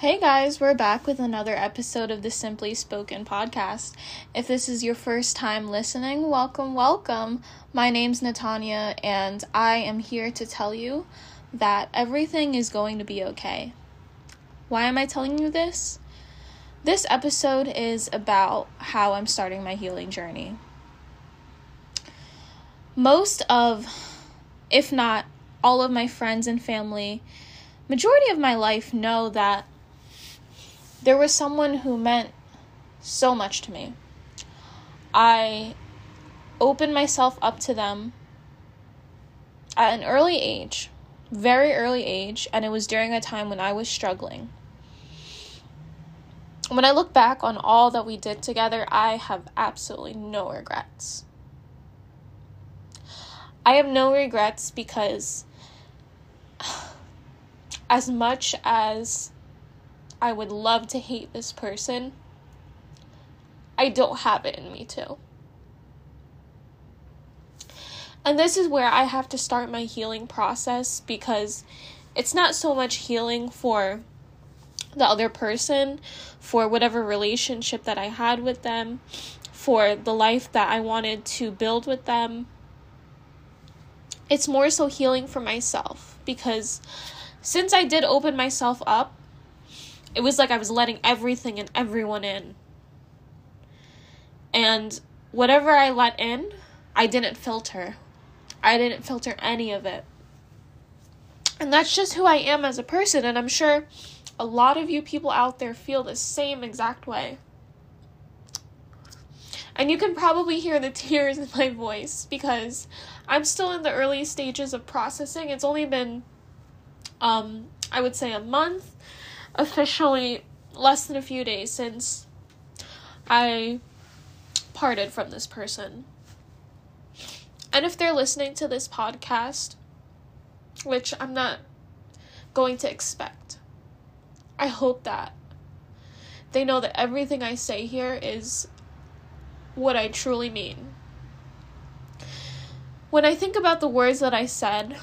Hey guys, we're back with another episode of the Simply Spoken podcast. If this is your first time listening, welcome, welcome. My name's Natanya, and I am here to tell you that everything is going to be okay. Why am I telling you this? This episode is about how I'm starting my healing journey. Most of, if not all of my friends and family, majority of my life know that there was someone who meant so much to me. I opened myself up to them at an early age, very early age, and it was during a time when I was struggling. When I look back on all that we did together, I have absolutely no regrets. I have no regrets because as much as I would love to hate this person, I don't have it in me to. And this is where I have to start my healing process because it's not so much healing for the other person, for whatever relationship that I had with them, for the life that I wanted to build with them. It's more so healing for myself because since I did open myself up it was like I was letting everything and everyone in. And whatever I let in, I didn't filter. I didn't filter any of it. And that's just who I am as a person. And I'm sure a lot of you people out there feel the same exact way. And you can probably hear the tears in my voice because I'm still in the early stages of processing. It's only been, um, I would say, a month officially less than a few days since I parted from this person. And if they're listening to this podcast, which I'm not going to expect, I hope that they know that everything I say here is what I truly mean. When I think about the words that I said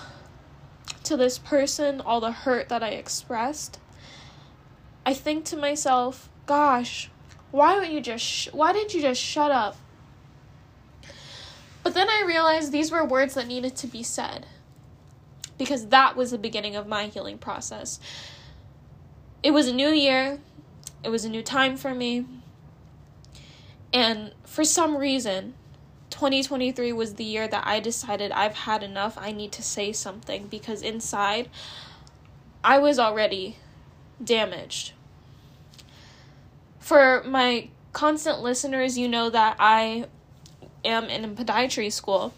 to this person, all the hurt that I expressed, I think to myself, gosh, why you just sh- why didn't you just shut up? But then I realized these were words that needed to be said. Because that was the beginning of my healing process. It was a new year. It was a new time for me. And for some reason, 2023 was the year that I decided I've had enough. I need to say something because inside I was already damaged. For my constant listeners, you know that I am in podiatry school.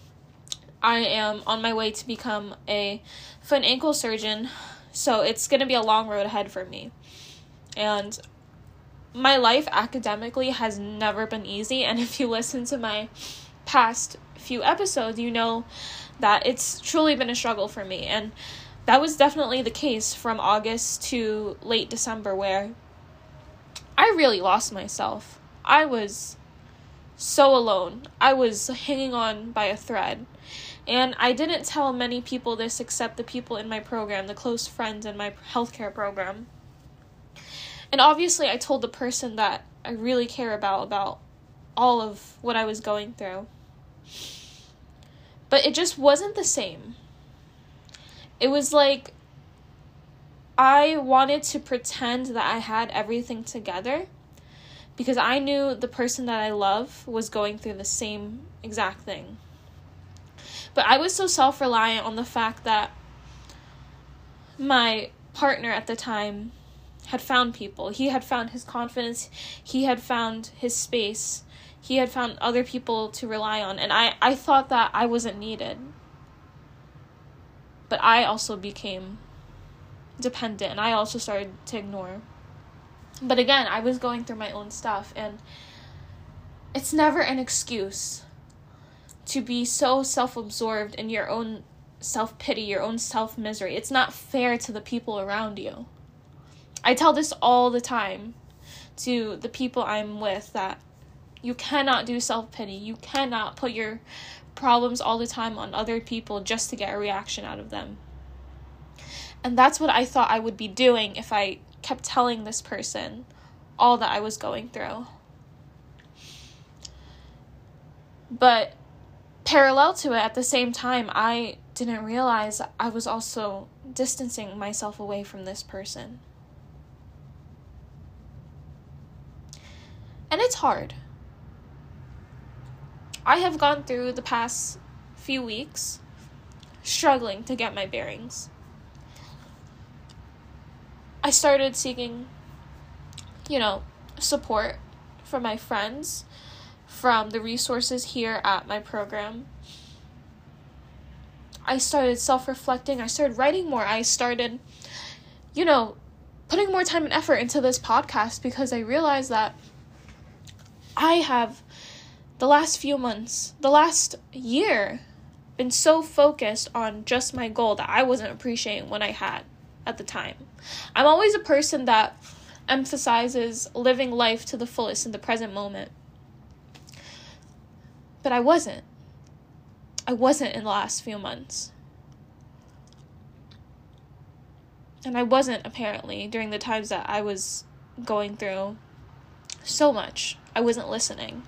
I am on my way to become a foot and ankle surgeon, so it's going to be a long road ahead for me. And my life academically has never been easy, and if you listen to my past few episodes, you know that it's truly been a struggle for me. And that was definitely the case from August to late December, where I really lost myself. I was so alone. I was hanging on by a thread. And I didn't tell many people this except the people in my program, the close friends in my healthcare program. And obviously, I told the person that I really care about about all of what I was going through. But it just wasn't the same it was like I wanted to pretend that I had everything together because I knew the person that I love was going through the same exact thing. But I was so self reliant on the fact that my partner at the time had found people. He had found his confidence, he had found his space, he had found other people to rely on, and I, I thought that I wasn't needed. But I also became dependent and I also started to ignore. But again, I was going through my own stuff and it's never an excuse to be so self absorbed in your own self pity, your own self misery. It's not fair to the people around you. I tell this all the time to the people I'm with that you cannot do self pity. You cannot put your problems all the time on other people just to get a reaction out of them. And that's what I thought I would be doing if I kept telling this person all that I was going through. But parallel to it, at the same time, I didn't realize I was also distancing myself away from this person. And it's hard. I have gone through the past few weeks struggling to get my bearings. I started seeking, you know, support from my friends, from the resources here at my program. I started self reflecting. I started writing more. I started, you know, putting more time and effort into this podcast because I realized that I have the last few months, the last year, been so focused on just my goal that I wasn't appreciating what I had at the time. I'm always a person that emphasizes living life to the fullest in the present moment. But I wasn't. I wasn't in the last few months. And I wasn't apparently during the times that I was going through so much. I wasn't listening.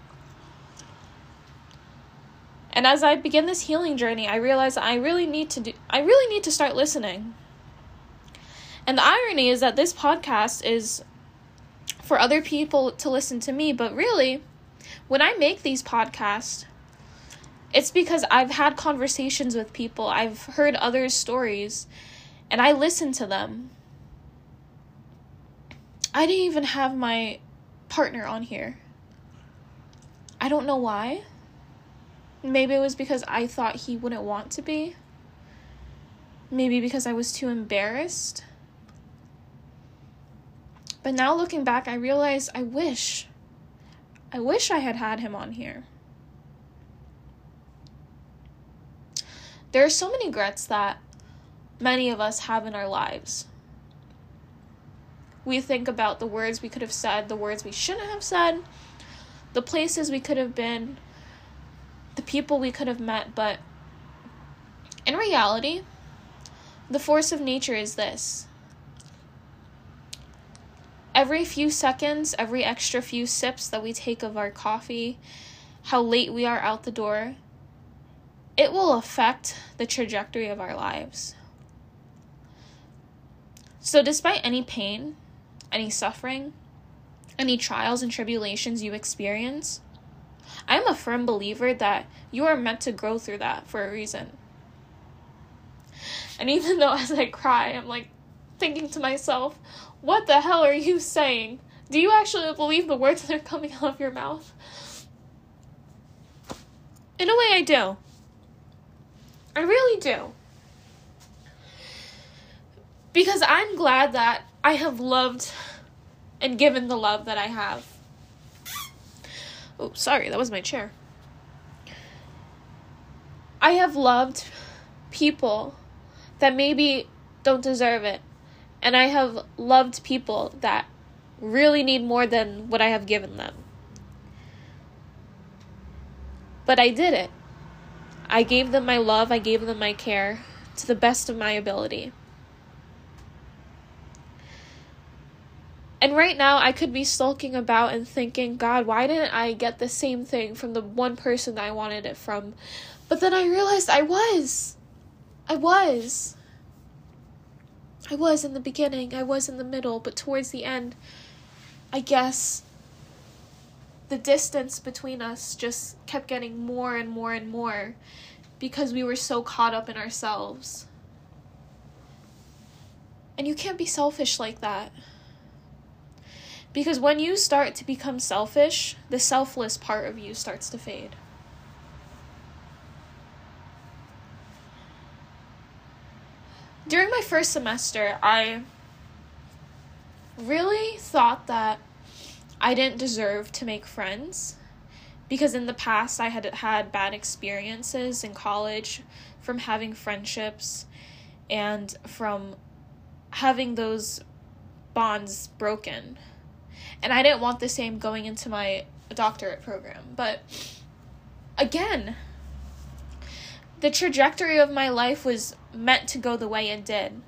And as I begin this healing journey, I realize I really need to do I really need to start listening. And the irony is that this podcast is for other people to listen to me, but really, when I make these podcasts, it's because I've had conversations with people, I've heard others' stories, and I listen to them. I didn't even have my partner on here. I don't know why. Maybe it was because I thought he wouldn't want to be. Maybe because I was too embarrassed. But now looking back, I realize I wish. I wish I had had him on here. There are so many regrets that many of us have in our lives. We think about the words we could have said, the words we shouldn't have said, the places we could have been, the people we could have met, but in reality, the force of nature is this. Every few seconds, every extra few sips that we take of our coffee, how late we are out the door, it will affect the trajectory of our lives. So, despite any pain, any suffering, any trials and tribulations you experience, I'm a firm believer that you are meant to grow through that for a reason. And even though as I cry, I'm like thinking to myself, what the hell are you saying? Do you actually believe the words that are coming out of your mouth? In a way, I do. I really do. Because I'm glad that I have loved and given the love that I have. Oh, sorry, that was my chair. I have loved people that maybe don't deserve it. And I have loved people that really need more than what I have given them. But I did it. I gave them my love, I gave them my care to the best of my ability. And right now, I could be sulking about and thinking, God, why didn't I get the same thing from the one person that I wanted it from? But then I realized I was. I was. I was in the beginning, I was in the middle, but towards the end, I guess the distance between us just kept getting more and more and more because we were so caught up in ourselves. And you can't be selfish like that. Because when you start to become selfish, the selfless part of you starts to fade. During my first semester, I really thought that I didn't deserve to make friends because in the past I had had bad experiences in college from having friendships and from having those bonds broken and I didn't want the same going into my doctorate program. But again, the trajectory of my life was meant to go the way it did.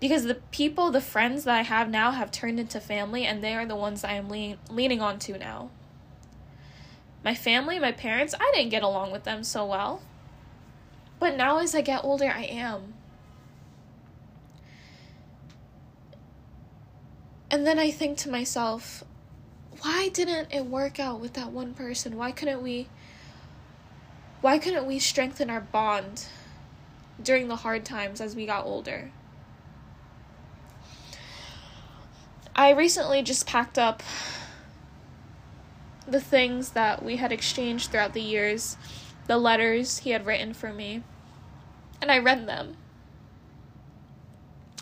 because the people, the friends that I have now have turned into family and they are the ones I am lean- leaning on to now. My family, my parents, I didn't get along with them so well. But now as I get older, I am. And then I think to myself, why didn't it work out with that one person? Why couldn't we why couldn't we strengthen our bond during the hard times as we got older? I recently just packed up the things that we had exchanged throughout the years, the letters he had written for me, and I read them.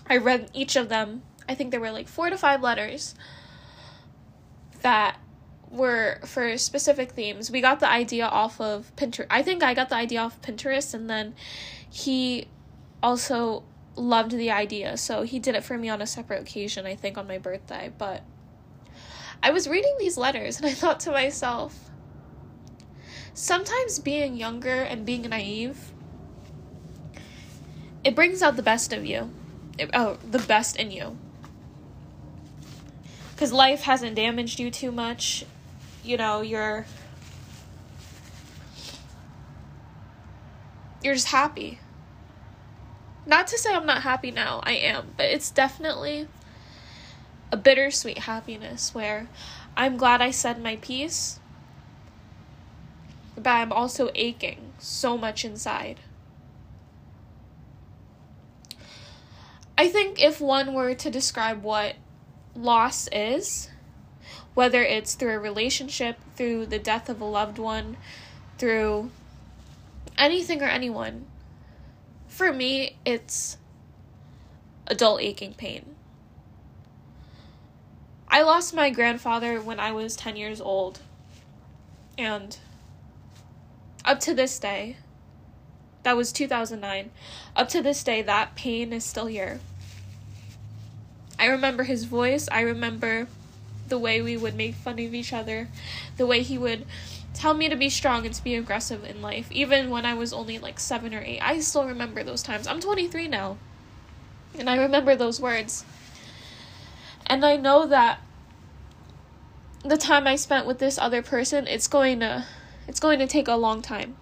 I read each of them. I think there were like four to five letters that were for specific themes. We got the idea off of Pinterest. I think I got the idea off Pinterest, and then he also loved the idea, so he did it for me on a separate occasion, I think on my birthday. But I was reading these letters and I thought to myself, sometimes being younger and being naive, it brings out the best of you. It, oh, the best in you. Because life hasn't damaged you too much. You know, you're. You're just happy. Not to say I'm not happy now, I am, but it's definitely a bittersweet happiness where I'm glad I said my piece, but I'm also aching so much inside. I think if one were to describe what loss is, whether it's through a relationship, through the death of a loved one, through anything or anyone, for me, it's adult aching pain. I lost my grandfather when I was 10 years old. And up to this day, that was 2009. Up to this day, that pain is still here. I remember his voice. I remember the way we would make fun of each other, the way he would tell me to be strong and to be aggressive in life, even when I was only like seven or eight. I still remember those times. I'm 23 now, and I remember those words. And I know that the time I spent with this other person, it's going to it's going to take a long time.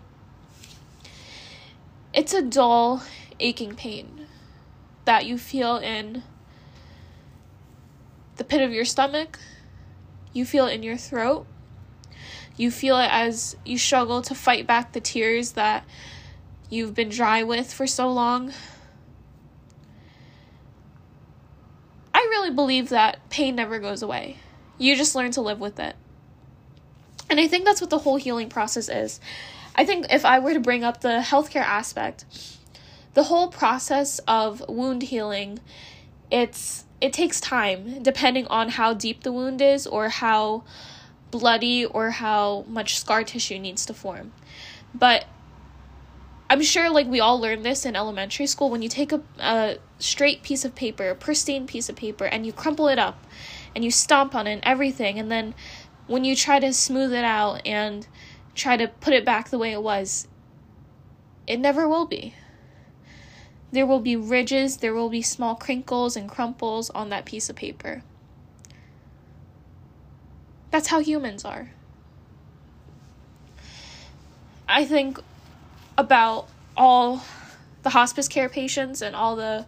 It's a dull, aching pain that you feel in the pit of your stomach. You feel it in your throat. You feel it as you struggle to fight back the tears that you've been dry with for so long. I really believe that pain never goes away. You just learn to live with it. And I think that's what the whole healing process is. I think if I were to bring up the healthcare aspect, the whole process of wound healing, it's it takes time depending on how deep the wound is or how bloody or how much scar tissue needs to form. But I'm sure like we all learned this in elementary school when you take a, a straight piece of paper, a pristine piece of paper and you crumple it up and you stomp on it and everything and then when you try to smooth it out and try to put it back the way it was it never will be there will be ridges there will be small crinkles and crumples on that piece of paper that's how humans are i think about all the hospice care patients and all the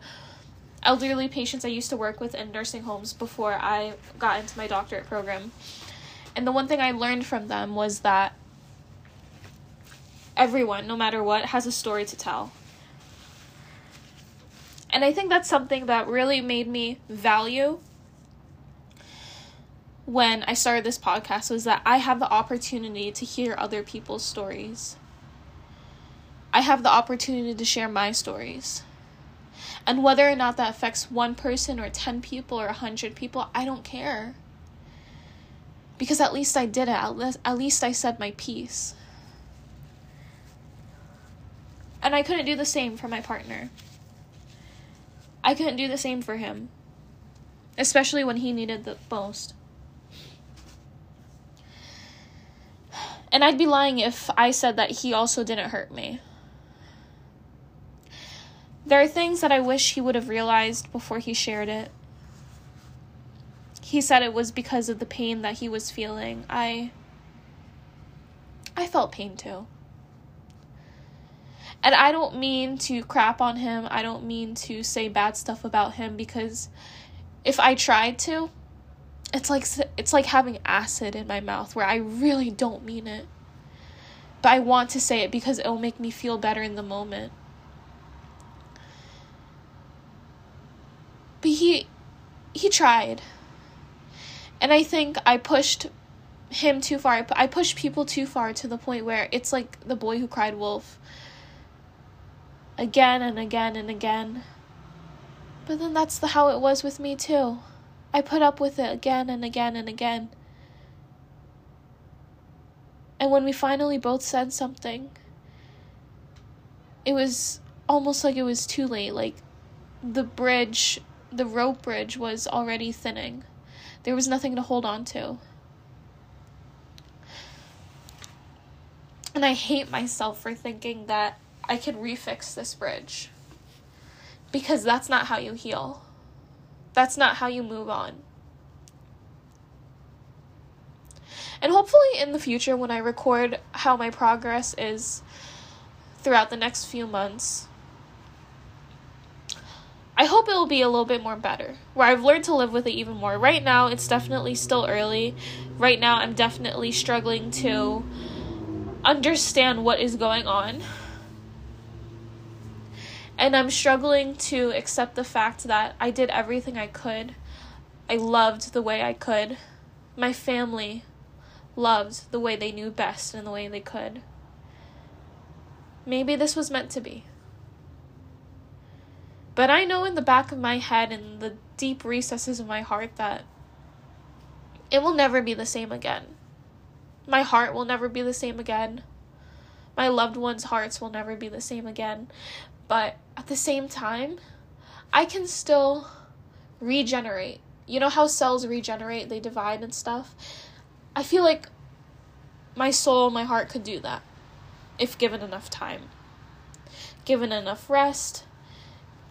elderly patients I used to work with in nursing homes before I got into my doctorate program. And the one thing I learned from them was that everyone, no matter what, has a story to tell. And I think that's something that really made me value when I started this podcast was that I have the opportunity to hear other people's stories. I have the opportunity to share my stories. And whether or not that affects one person or 10 people or 100 people, I don't care. Because at least I did it. At at least I said my piece. And I couldn't do the same for my partner. I couldn't do the same for him. Especially when he needed the most. And I'd be lying if I said that he also didn't hurt me. There are things that I wish he would have realized before he shared it. He said it was because of the pain that he was feeling. I I felt pain too. And I don't mean to crap on him. I don't mean to say bad stuff about him because if I tried to, it's like it's like having acid in my mouth where I really don't mean it. But I want to say it because it'll make me feel better in the moment. But he he tried. And I think I pushed him too far. I pushed people too far to the point where it's like the boy who cried wolf. Again and again and again. But then that's the how it was with me too. I put up with it again and again and again. And when we finally both said something, it was almost like it was too late. Like the bridge, the rope bridge was already thinning. There was nothing to hold on to. And I hate myself for thinking that I can refix this bridge. Because that's not how you heal. That's not how you move on. And hopefully, in the future, when I record how my progress is throughout the next few months, I hope it will be a little bit more better, where I've learned to live with it even more. Right now, it's definitely still early. Right now, I'm definitely struggling to understand what is going on. And I'm struggling to accept the fact that I did everything I could. I loved the way I could. My family loved the way they knew best and the way they could. Maybe this was meant to be. But I know in the back of my head and the deep recesses of my heart that it will never be the same again. My heart will never be the same again. My loved ones' hearts will never be the same again. But at the same time, I can still regenerate. You know how cells regenerate, they divide and stuff? I feel like my soul, my heart could do that if given enough time. Given enough rest,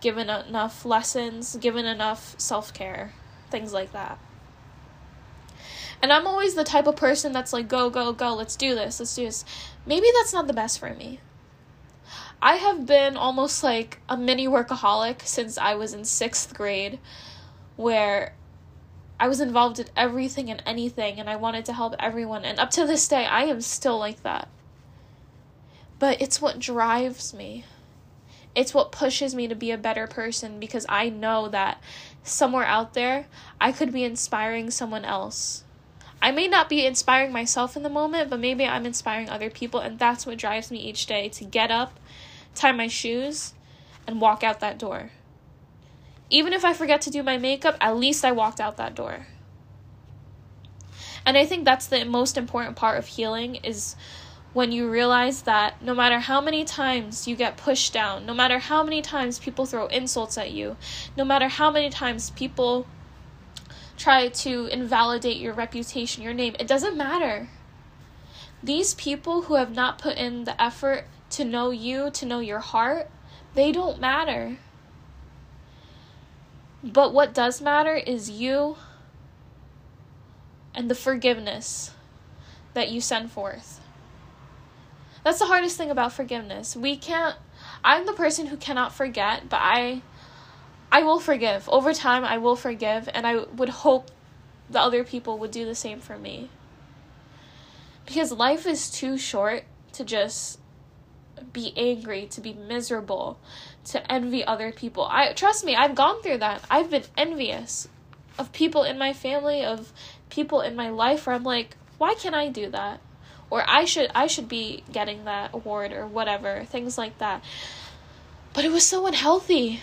given enough lessons, given enough self care, things like that. And I'm always the type of person that's like, go, go, go, let's do this, let's do this. Maybe that's not the best for me. I have been almost like a mini workaholic since I was in sixth grade, where I was involved in everything and anything, and I wanted to help everyone. And up to this day, I am still like that. But it's what drives me. It's what pushes me to be a better person because I know that somewhere out there, I could be inspiring someone else. I may not be inspiring myself in the moment, but maybe I'm inspiring other people, and that's what drives me each day to get up, tie my shoes, and walk out that door. Even if I forget to do my makeup, at least I walked out that door. And I think that's the most important part of healing is when you realize that no matter how many times you get pushed down, no matter how many times people throw insults at you, no matter how many times people try to invalidate your reputation, your name, it doesn't matter. These people who have not put in the effort to know you, to know your heart, they don't matter. But what does matter is you and the forgiveness that you send forth. That's the hardest thing about forgiveness. We can't I'm the person who cannot forget, but I I will forgive. Over time I will forgive and I would hope the other people would do the same for me. Because life is too short to just be angry, to be miserable, to envy other people. I trust me, I've gone through that. I've been envious of people in my family, of people in my life where I'm like, why can't I do that? Or I should I should be getting that award or whatever, things like that. But it was so unhealthy.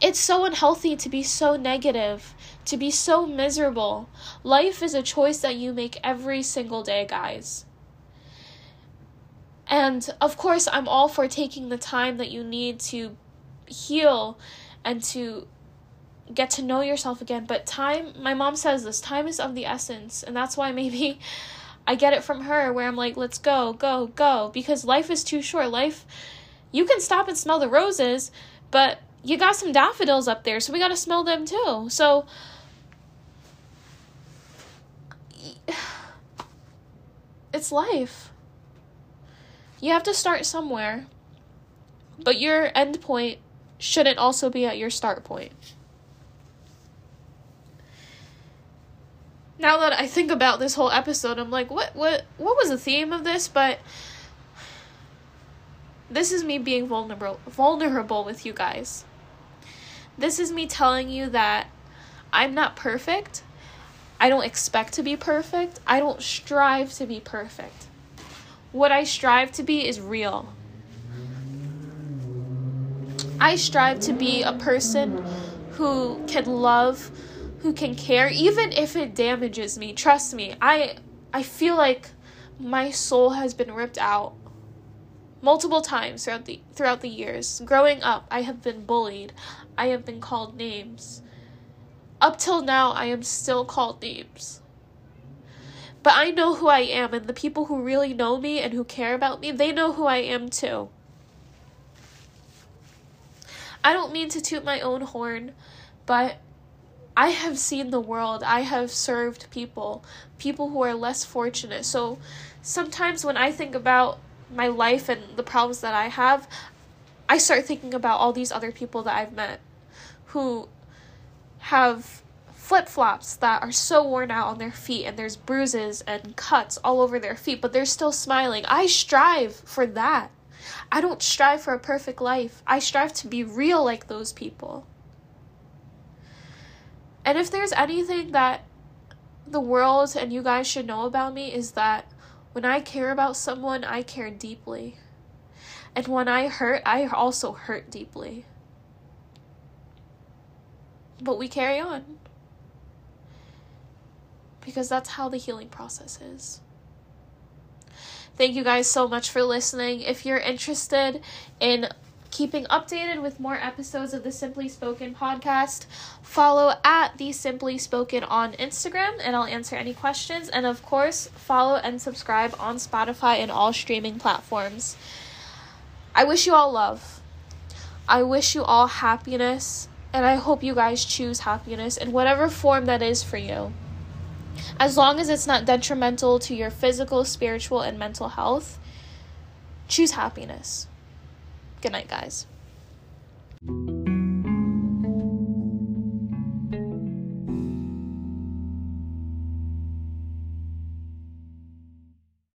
It's so unhealthy to be so negative, to be so miserable. Life is a choice that you make every single day, guys. And of course, I'm all for taking the time that you need to heal and to get to know yourself again. But time, my mom says this time is of the essence. And that's why maybe I get it from her where I'm like, let's go, go, go. Because life is too short. Life You can stop and smell the roses, but you got some daffodils up there, so we got to smell them too. So it's life. You have to start somewhere. But your end point shouldn't also be at your start point. Now that I think about this whole episode, I'm like, what what what was the theme of this? But this is me being vulnerable vulnerable with you guys. This is me telling you that I'm not perfect. I don't expect to be perfect. I don't strive to be perfect. What I strive to be is real. I strive to be a person who can love, who can care even if it damages me. Trust me. I I feel like my soul has been ripped out multiple times throughout the throughout the years. Growing up, I have been bullied. I have been called names. Up till now, I am still called names. But I know who I am, and the people who really know me and who care about me, they know who I am too. I don't mean to toot my own horn, but I have seen the world. I have served people, people who are less fortunate. So sometimes when I think about my life and the problems that I have, I start thinking about all these other people that I've met who have flip flops that are so worn out on their feet and there's bruises and cuts all over their feet, but they're still smiling. I strive for that. I don't strive for a perfect life. I strive to be real like those people. And if there's anything that the world and you guys should know about me, is that when I care about someone, I care deeply. And when I hurt, I also hurt deeply. But we carry on. Because that's how the healing process is. Thank you guys so much for listening. If you're interested in keeping updated with more episodes of the Simply Spoken podcast, follow at the Simply Spoken on Instagram and I'll answer any questions. And of course, follow and subscribe on Spotify and all streaming platforms. I wish you all love. I wish you all happiness and I hope you guys choose happiness in whatever form that is for you as long as it's not detrimental to your physical, spiritual, and mental health, choose happiness. Good night, guys.